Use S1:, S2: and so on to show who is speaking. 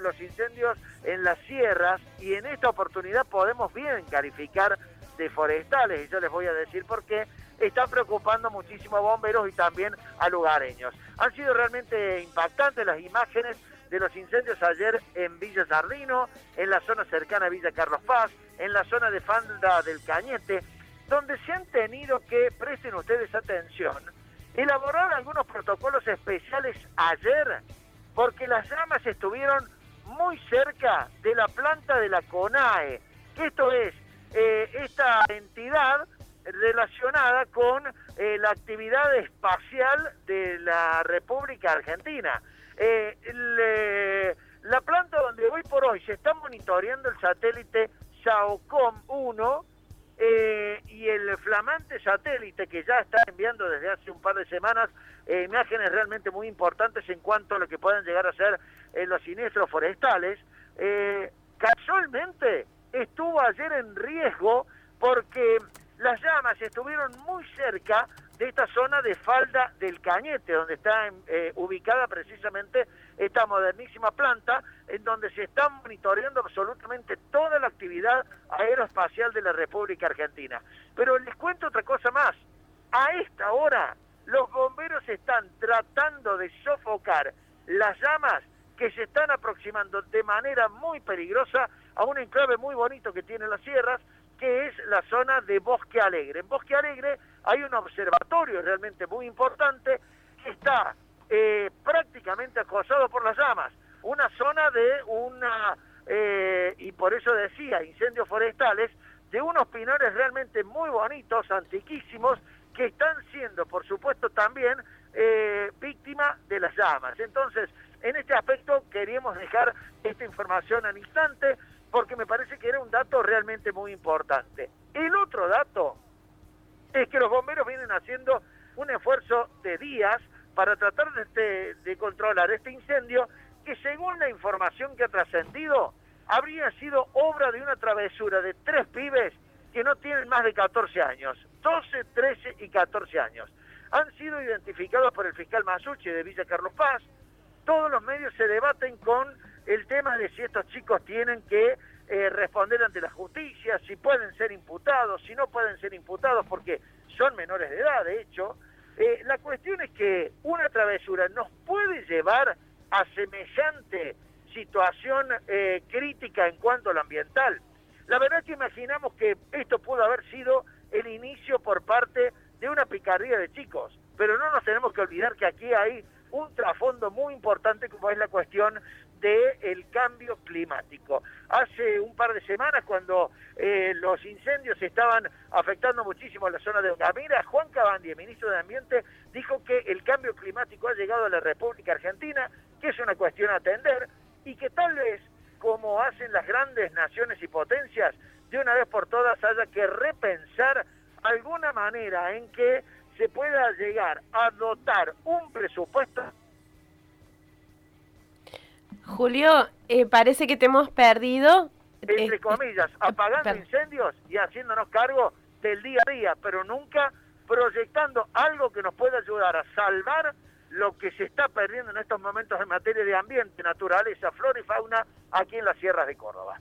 S1: los incendios en las sierras y en esta oportunidad podemos bien calificar de forestales y yo les voy a decir por qué están preocupando muchísimo a bomberos y también a lugareños. Han sido realmente impactantes las imágenes de los incendios ayer en Villa Sardino, en la zona cercana a Villa Carlos Paz, en la zona de Falda del Cañete, donde se han tenido que, presten ustedes atención, elaborar algunos protocolos especiales ayer, porque las llamas estuvieron muy cerca de la planta de la CONAE, esto es eh, esta entidad relacionada con eh, la actividad espacial de la República Argentina. Eh, la planta donde hoy por hoy se está monitoreando el satélite SAOCOM 1 eh, y el flamante satélite que ya está enviando desde hace un par de semanas eh, imágenes realmente muy importantes en cuanto a lo que pueden llegar a ser los siniestros forestales, casualmente estuvo ayer en riesgo porque las llamas estuvieron muy cerca de esta zona de falda del Cañete, donde está eh, ubicada precisamente esta modernísima planta, en donde se está monitoreando absolutamente toda la actividad aeroespacial de la República Argentina. Pero les cuento otra cosa más. A esta hora, los bomberos están tratando de sofocar las llamas que se están aproximando de manera muy peligrosa a un enclave muy bonito que tiene las sierras, que es la zona de Bosque Alegre. En Bosque Alegre hay un observatorio realmente muy importante que está eh, prácticamente acosado por las llamas. Una zona de una, eh, y por eso decía, incendios forestales, de unos pinones realmente muy bonitos, antiquísimos, que están siendo, por supuesto, también eh, víctimas de las llamas. Entonces, en este aspecto queríamos dejar esta información al instante porque me parece que era un dato realmente muy importante. El otro dato es que los bomberos vienen haciendo un esfuerzo de días para tratar de, controlar este incendio que según la información que ha trascendido habría sido obra de una travesura de tres pibes que no tienen más de 14 años, 12, 13 y 14 años. Han sido identificados por el fiscal Masucci de Villa Carlos Paz. Todos los medios se debaten con el tema de si estos chicos tienen que eh, responder ante la justicia, si pueden ser imputados, si no pueden ser imputados porque son menores de edad, de hecho. Eh, la cuestión es que una travesura nos puede llevar a semejante situación eh, crítica en cuanto a lo ambiental. La verdad es que imaginamos que esto pudo haber sido el inicio por parte de una picardía de chicos, pero no nos tenemos que olvidar que aquí hay un trasfondo muy importante como es la cuestión del cambio climático. Hace un par de semanas, cuando eh, los incendios estaban afectando muchísimo a la zona de Ongamira, Juan Cabandi, ministro de Ambiente, dijo que el cambio climático ha llegado a la República Argentina, que es una cuestión a atender y que tal vez, como hacen las grandes naciones y potencias, de una vez por todas haya que repensar alguna manera en que se pueda llegar a dotar un presupuesto
S2: Julio, eh, parece que te hemos perdido.
S1: Entre este, comillas, apagando incendios y haciéndonos cargo del día a día, pero nunca proyectando algo que nos pueda ayudar a salvar lo que se está perdiendo en estos momentos en materia de ambiente, naturaleza, flora y fauna aquí en las sierras de Córdoba.